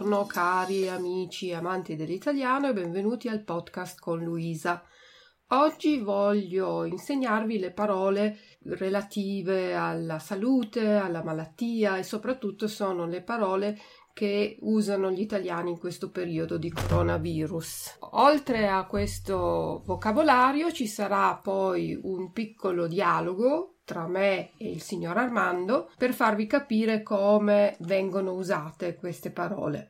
Buongiorno cari amici e amanti dell'italiano e benvenuti al podcast con Luisa. Oggi voglio insegnarvi le parole relative alla salute, alla malattia e soprattutto sono le parole che usano gli italiani in questo periodo di coronavirus. Oltre a questo vocabolario ci sarà poi un piccolo dialogo tra me e il signor Armando per farvi capire come vengono usate queste parole.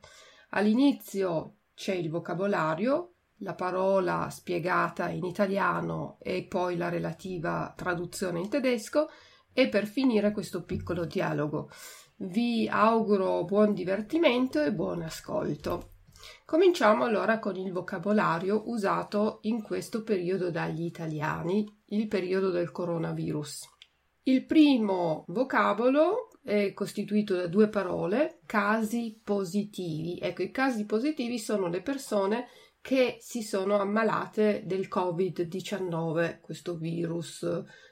All'inizio c'è il vocabolario, la parola spiegata in italiano e poi la relativa traduzione in tedesco e per finire questo piccolo dialogo. Vi auguro buon divertimento e buon ascolto. Cominciamo allora con il vocabolario usato in questo periodo dagli italiani, il periodo del coronavirus. Il primo vocabolo è costituito da due parole, casi positivi. Ecco, i casi positivi sono le persone che si sono ammalate del Covid-19, questo virus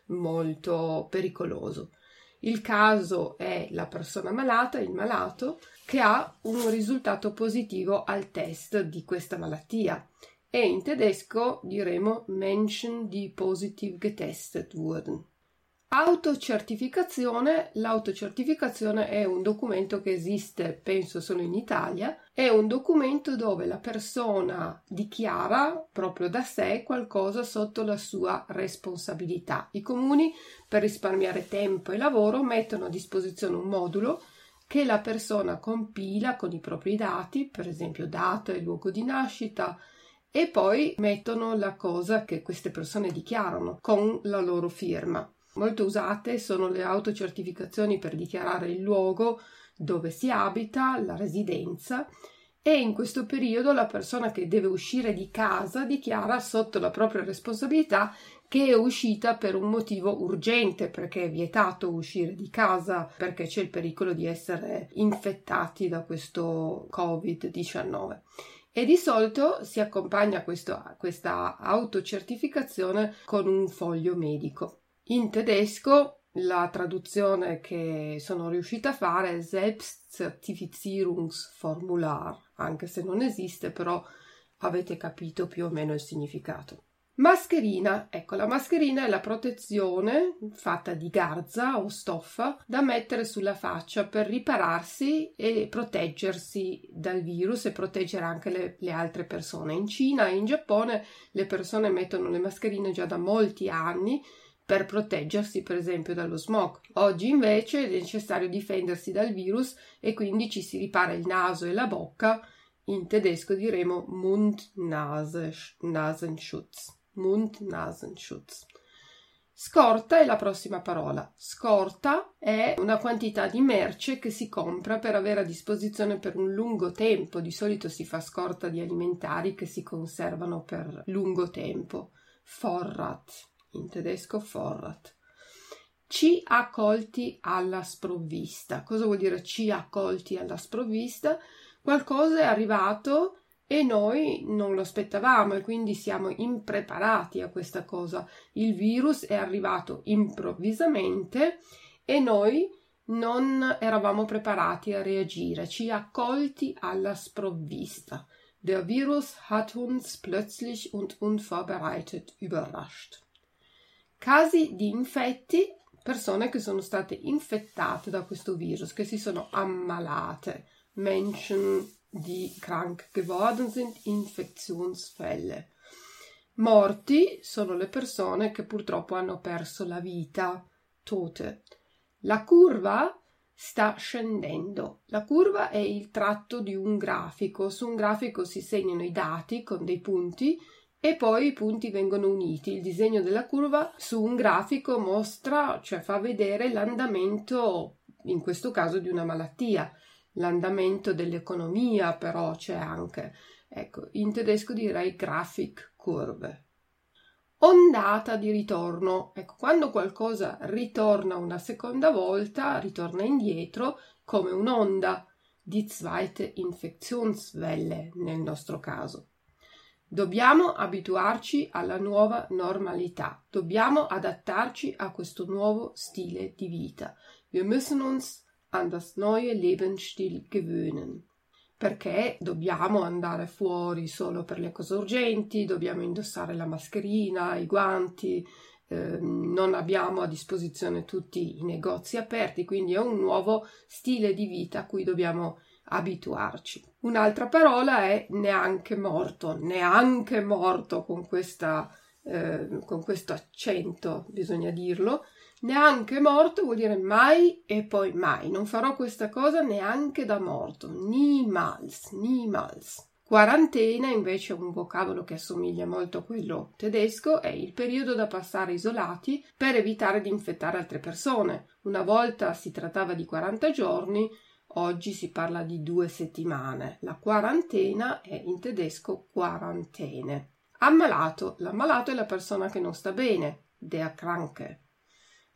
molto pericoloso. Il caso è la persona malata, il malato, che ha un risultato positivo al test di questa malattia e in tedesco diremo Menschen, die positiv getestet wurden. Autocertificazione. L'autocertificazione è un documento che esiste, penso solo in Italia, è un documento dove la persona dichiara proprio da sé qualcosa sotto la sua responsabilità. I comuni, per risparmiare tempo e lavoro, mettono a disposizione un modulo che la persona compila con i propri dati, per esempio data e luogo di nascita, e poi mettono la cosa che queste persone dichiarano con la loro firma. Molto usate sono le autocertificazioni per dichiarare il luogo dove si abita, la residenza e in questo periodo la persona che deve uscire di casa dichiara sotto la propria responsabilità che è uscita per un motivo urgente perché è vietato uscire di casa perché c'è il pericolo di essere infettati da questo Covid-19 e di solito si accompagna questo, questa autocertificazione con un foglio medico. In tedesco la traduzione che sono riuscita a fare è Selbstzertifizierungsformular, anche se non esiste, però avete capito più o meno il significato. Mascherina, ecco la mascherina è la protezione fatta di garza o stoffa da mettere sulla faccia per ripararsi e proteggersi dal virus e proteggere anche le, le, altre persone. In Cina e in Giappone le persone mettono le mascherine già da molti anni per proteggersi per esempio dallo smog. Oggi invece è necessario difendersi dal virus e quindi ci si ripara il naso e la bocca. In tedesco diremo Mund-Nasenschutz. Mund-Nasenschutz. Scorta è la prossima parola. Scorta è una quantità di merce che si compra per avere a disposizione per un lungo tempo. Di solito si fa scorta di alimentari che si conservano per lungo tempo. Vorrat in tedesco Vorrat. Ci accolti alla sprovvista. Cosa vuol dire ci accolti alla sprovvista? Qualcosa è arrivato e noi non lo aspettavamo e quindi siamo impreparati a questa cosa. Il virus è arrivato improvvisamente e noi non eravamo preparati a reagire, ci accolti alla sprovvista. Der Virus hat uns plötzlich und unvorbereitet überrascht. Casi di infetti, persone che sono state infettate da questo virus, che si sono ammalate. Menschen, die krank geworden sind, Infektionsfälle. Morti sono le persone che purtroppo hanno perso la vita, tote. La curva sta scendendo. La curva è il tratto di un grafico. Su un grafico si segnano i dati con dei punti e poi i punti vengono uniti. Il disegno della curva su un grafico mostra, cioè fa vedere l'andamento, in questo caso di una malattia, l'andamento dell'economia, però c'è anche. Ecco, in tedesco direi graphic curve ondata di ritorno. Ecco, quando qualcosa ritorna una seconda volta, ritorna indietro come un'onda, di zweite Infektionswelle nel nostro caso. Dobbiamo abituarci alla nuova normalità, dobbiamo adattarci a questo nuovo stile di vita. Wir müssen uns an das neue Lebensstil gewöhnen perché dobbiamo andare fuori solo per le cose urgenti, dobbiamo indossare la mascherina, i guanti, eh, non abbiamo a disposizione tutti i negozi aperti, quindi è un nuovo stile di vita a cui dobbiamo abituarci. Un'altra parola è neanche morto, neanche morto con, questa, eh, con questo accento, bisogna dirlo, Neanche morto vuol dire mai e poi mai. Non farò questa cosa neanche da morto. Niemals, niemals. Quarantena invece è un vocabolo che assomiglia molto a quello tedesco, è il periodo da passare isolati per evitare di infettare altre persone. Una volta si trattava di 40 giorni, oggi si parla di due settimane. La quarantena è in tedesco quarantene. Ammalato, l'ammalato è la persona che non sta bene, der Kranke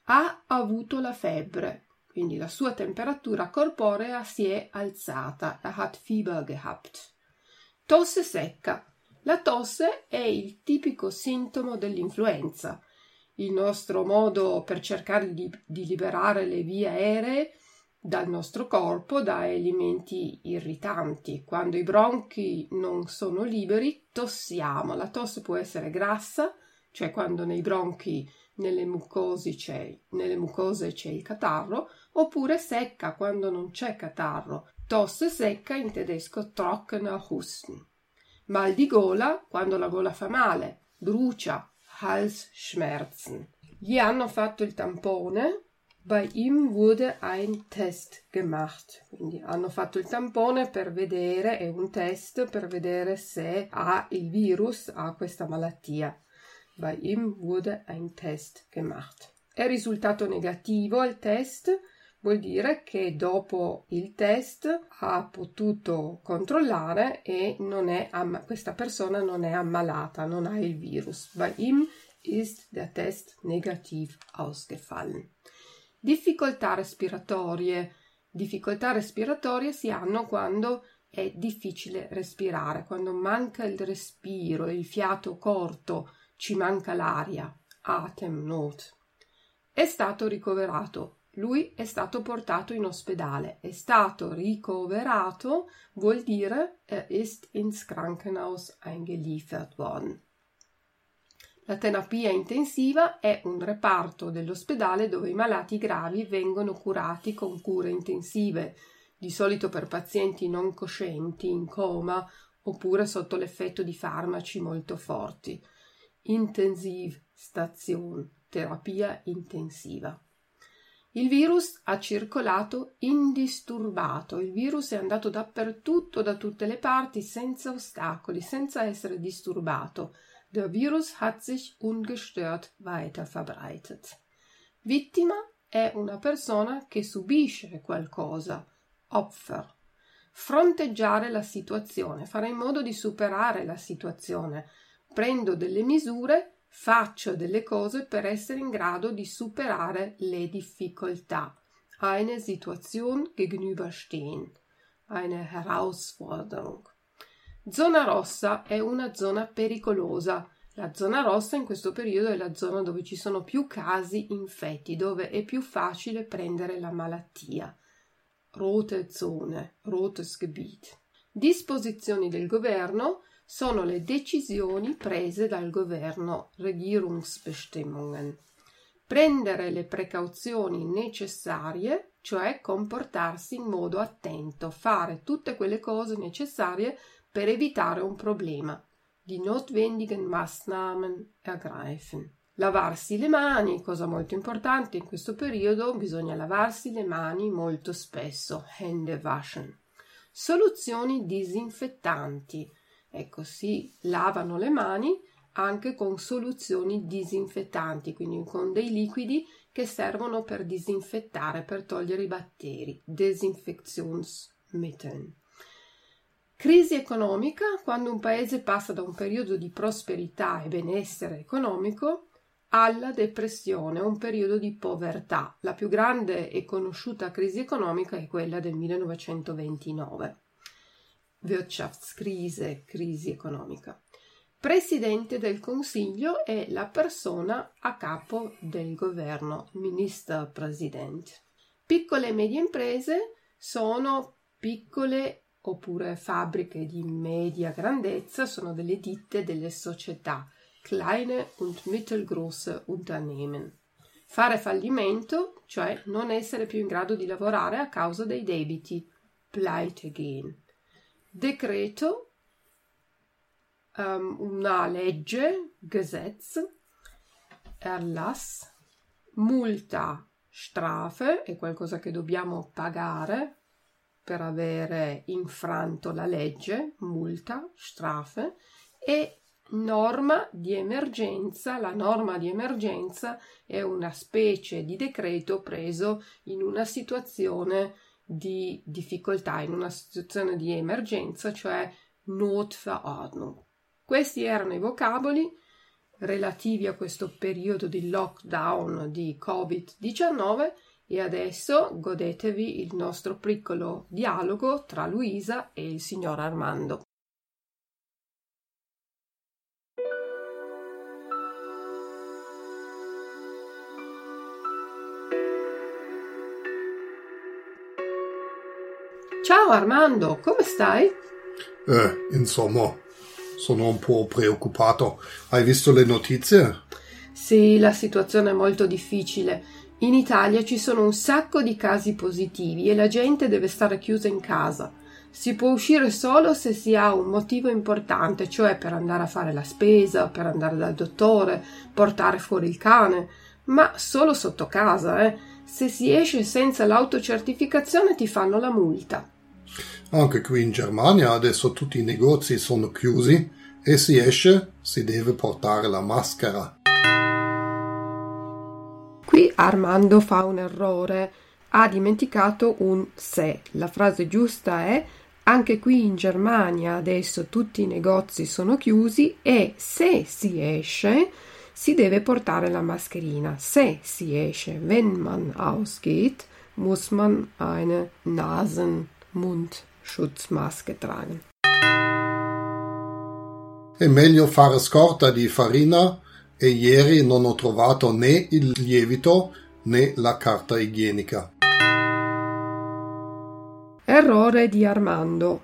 ha avuto la febbre, quindi la sua temperatura corporea si è alzata, er hat Fieber gehabt. Tosse secca. La tosse è il tipico sintomo dell'influenza. Il nostro modo per cercare di, di liberare le vie aeree dal nostro corpo da elementi irritanti. Quando i bronchi non sono liberi, tossiamo. La tosse può essere grassa, cioè quando nei bronchi nelle, c'è, nelle mucose c'è il catarro, oppure secca quando non c'è catarro. Tosse secca in tedesco trockener Husten. Mal di gola quando la gola fa male, brucia, Halsschmerzen. Gli hanno fatto il tampone, bei ihm wurde ein Test gemacht. Quindi hanno fatto il tampone per vedere, è un test per vedere se ha il virus, ha questa malattia. Bei ihm wurde ein Test gemacht. È risultato negativo il test, vuol dire che dopo il test ha potuto controllare e amma- questa persona non è ammalata, non ha il virus. Bei ihm ist der Test negativ ausgefallen. Difficoltà respiratorie. Difficoltà respiratorie si hanno quando è difficile respirare, quando manca il respiro, il fiato corto, ci manca l'aria, Atemnot. È stato ricoverato. Lui è stato portato in ospedale. È stato ricoverato vuol dire er ist ins Krankenhaus eingeliefert worden. La terapia intensiva è un reparto dell'ospedale dove i malati gravi vengono curati con cure intensive, di solito per pazienti non coscienti, in coma oppure sotto l'effetto di farmaci molto forti. Intensivstation, terapia intensiva. Il virus ha circolato indisturbato, il virus è andato dappertutto, da tutte le parti, senza ostacoli, senza essere disturbato. Der Virus hat sich ungestört weiter verbreitet. Vittima è una persona che subisce qualcosa, Opfer. Fronteggiare la situazione, fare in modo di superare la situazione, prendo delle misure, faccio delle cose per essere in grado di superare le difficoltà. Eine Situation gegenüberstehen. Eine Herausforderung. Zona rossa è una zona pericolosa. La zona rossa in questo periodo è la zona dove ci sono più casi infetti, dove è più facile prendere la malattia. Rote zone, rotes Gebiet. Disposizioni del governo sono le decisioni prese dal governo Regierungsbestimmungen. Prendere le precauzioni necessarie, cioè comportarsi in modo attento, fare tutte quelle cose necessarie per evitare un problema. Die notwendigen Maßnahmen ergreifen. Lavarsi le mani, cosa molto importante in questo periodo, bisogna lavarsi le mani molto spesso, Hände waschen. Soluzioni disinfettanti. Ecco, si lavano le mani anche con soluzioni disinfettanti, quindi con dei liquidi che servono per disinfettare, per togliere i batteri. Desinfektionsmittel. Crisi economica, quando un paese passa da un periodo di prosperità e benessere economico alla depressione, un periodo di povertà. La più grande e conosciuta crisi economica è quella del 1929. Wirtschaftskrise, crisi economica. Presidente del Consiglio è la persona a capo del governo, Ministerpräsident. Piccole e medie imprese sono piccole oppure fabbriche di media grandezza, sono delle ditte, delle società kleine und mittelgroße Unternehmen. Fare fallimento, cioè non essere più in grado di lavorare a causa dei debiti, pleite gehen. Decreto, um, una legge, Gesetz, Erlass, multa, Strafe, è qualcosa che dobbiamo pagare per avere infranto la legge, multa, Strafe, e norma di emergenza. La norma di emergenza è una specie di decreto preso in una situazione di difficoltà, in una situazione di emergenza, cioè Notverordnung. Questi erano i vocaboli relativi a questo periodo di lockdown di Covid-19 e adesso godetevi il nostro piccolo dialogo tra Luisa e il signor Armando. Ciao Armando, come stai? Eh, insomma, sono un po' preoccupato. Hai visto le notizie? Sì, la situazione è molto difficile. In Italia ci sono un sacco di casi positivi e la gente deve stare chiusa in casa. Si può uscire solo se si ha un motivo importante, cioè per andare a fare la spesa, per andare dal dottore, portare fuori il cane, ma solo sotto casa, eh. Se si esce senza l'autocertificazione ti fanno la multa. Anche qui in Germania adesso tutti i negozi sono chiusi e si esce, si deve portare la maschera. Qui Armando fa un errore. Ha dimenticato un se. La frase giusta è anche qui in Germania adesso tutti i negozi sono chiusi e se si esce si deve portare la mascherina. Se si esce, wenn man ausgeht, muss man eine Nasen-Mund Schutzmaske tragen. È meglio fare scorta di farina e ieri non ho trovato né il lievito né la carta igienica. Errore di Armando.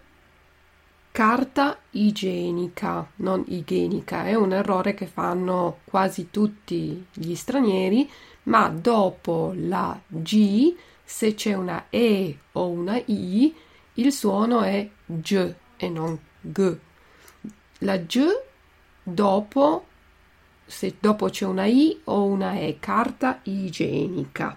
Carta igienica, non igienica, è un errore che fanno quasi tutti gli stranieri, ma dopo la G, se c'è una E o una I, il suono è G e non G. La G dopo, se dopo c'è una I o una E, carta igienica.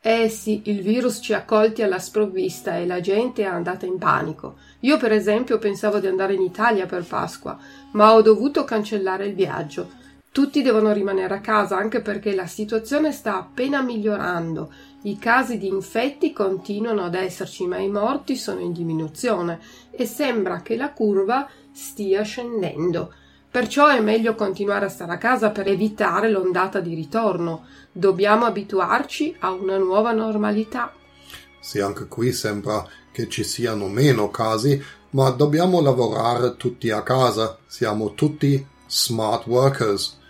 Eh sì, il virus ci ha colti alla sprovvista e la gente è andata in panico. Io, per esempio, pensavo di andare in Italia per Pasqua, ma ho dovuto cancellare il viaggio. Tutti devono rimanere a casa anche perché la situazione sta appena migliorando. I casi di infetti continuano ad esserci, ma i morti sono in diminuzione e sembra che la curva stia scendendo. Perciò è meglio continuare a stare a casa per evitare l'ondata di ritorno. Dobbiamo abituarci a una nuova normalità. Sì, anche qui sembra che ci siano meno casi, ma dobbiamo lavorare tutti a casa. Siamo tutti smart workers.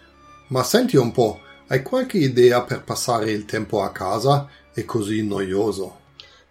Ma senti un po', hai qualche idea per passare il tempo a casa? È così noioso.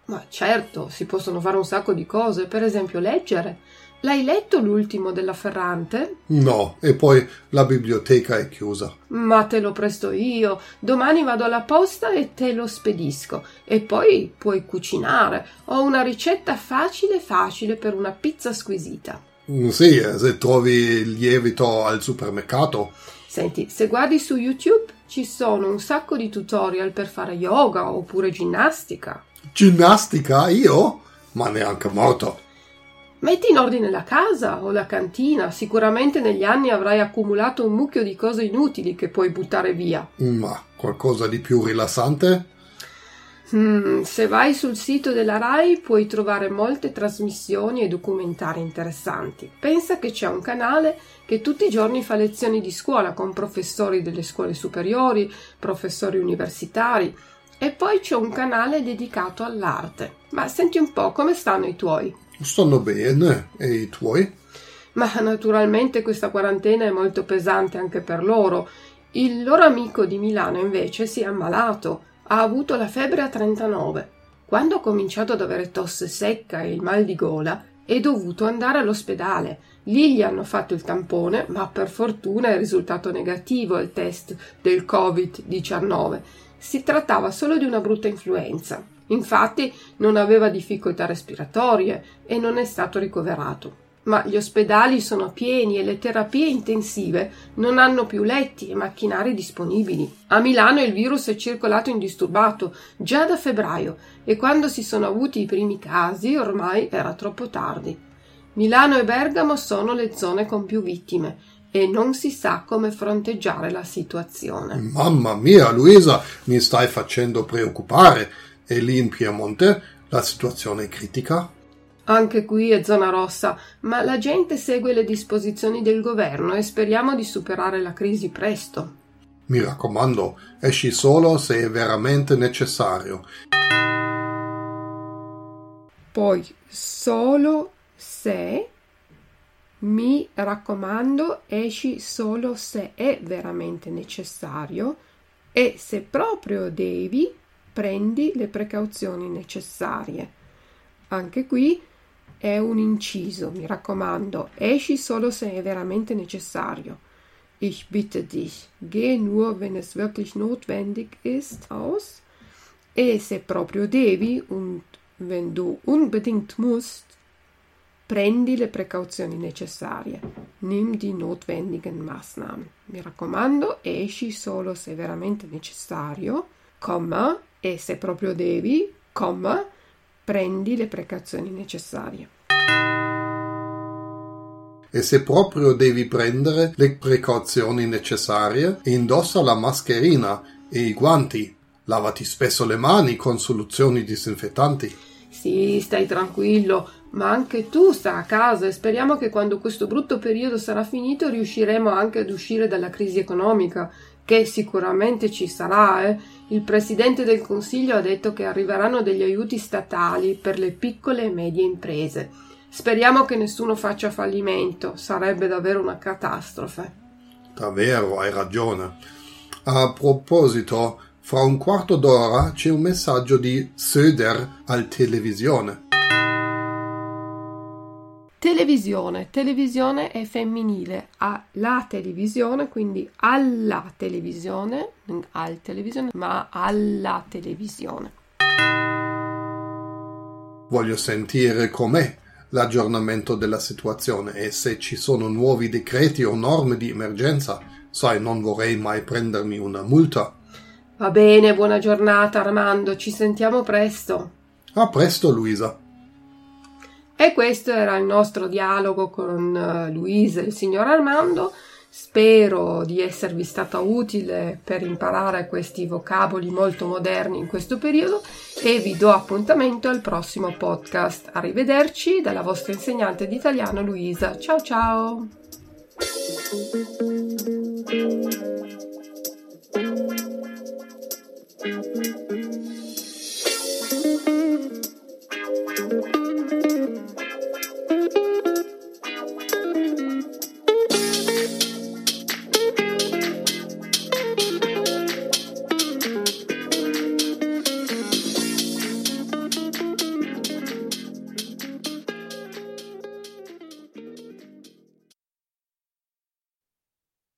Ma certo, si possono fare un sacco di cose, per esempio leggere. L'hai letto l'ultimo della Ferrante? No, e poi la biblioteca è chiusa. Ma te lo presto io. Domani vado alla posta e te lo spedisco. E poi puoi cucinare. Ho una ricetta facile facile per una pizza squisita. Sì, eh, se trovi il lievito al supermercato. Senti, se guardi su YouTube ci sono un sacco di tutorial per fare yoga oppure ginnastica. Ginnastica? Io? Ma neanche morto. Metti in ordine la casa o la cantina, sicuramente negli anni avrai accumulato un mucchio di cose inutili che puoi buttare via. Ma qualcosa di più rilassante? Hmm, se vai sul sito della RAI puoi trovare molte trasmissioni e documentari interessanti. Pensa che c'è un canale che tutti i giorni fa lezioni di scuola con professori delle scuole superiori, professori universitari e poi c'è un canale dedicato all'arte. Ma senti un po' come stanno i tuoi? Stanno bene. E i tuoi? Ma naturalmente questa quarantena è molto pesante anche per loro. Il loro amico di Milano invece si è ammalato, ha avuto la febbre a 39. Quando ha cominciato ad avere tosse secca e il mal di gola, è dovuto andare all'ospedale. Lì gli hanno fatto il tampone, ma per fortuna è risultato negativo il test del Covid-19. Si trattava solo di una brutta influenza. Infatti non aveva difficoltà respiratorie e non è stato ricoverato. Ma gli ospedali sono pieni e le terapie intensive non hanno più letti e macchinari disponibili. A Milano il virus è circolato indisturbato già da febbraio e quando si sono avuti i primi casi ormai era troppo tardi. Milano e Bergamo sono le zone con più vittime e non si sa come fronteggiare la situazione. Mamma mia, Luisa, mi stai facendo preoccupare. E lì in Piemonte la situazione è critica? Anche qui è zona rossa, ma la gente segue le disposizioni del governo e speriamo di superare la crisi presto. Mi raccomando, esci solo se è veramente necessario. Poi solo se mi raccomando, esci solo se è veramente necessario e se proprio devi, prendi le precauzioni necessarie. Anche qui è un inciso, mi raccomando, esci solo se è veramente necessario. Ich bitte dich, geh nur, wenn es wirklich notwendig ist, aus. E se proprio devi und wenn du unbedingt musst, prendi le precauzioni necessarie. Nimm die notwendigen Maßnahmen. Mi raccomando, esci solo se veramente necessario, comma, e se proprio devi, comma, prendi le precauzioni necessarie. E se proprio devi prendere le precauzioni necessarie, indossa la mascherina e i guanti. Lavati spesso le mani con soluzioni disinfettanti. Sì, stai tranquillo, ma anche tu sta a casa e speriamo che quando questo brutto periodo sarà finito riusciremo anche ad uscire dalla crisi economica, che sicuramente ci sarà, eh? Il Presidente del Consiglio ha detto che arriveranno degli aiuti statali per le piccole e medie imprese. Speriamo che nessuno faccia fallimento, sarebbe davvero una catastrofe. Davvero, hai ragione. A proposito, fra un quarto d'ora c'è un messaggio di Söder al televisione. Televisione, televisione è femminile, ha la televisione, quindi alla televisione, non al televisione, ma alla televisione. Voglio sentire com'è l'aggiornamento della situazione e se ci sono nuovi decreti o norme di emergenza. Sai, non vorrei mai prendermi una multa. Va bene, buona giornata Armando, ci sentiamo presto. A presto, Luisa. E questo era il nostro dialogo con uh, Luisa e il signor Armando. Spero di esservi stata utile per imparare questi vocaboli molto moderni in questo periodo e vi do appuntamento al prossimo podcast. Arrivederci dalla vostra insegnante di italiano Luisa. Ciao ciao!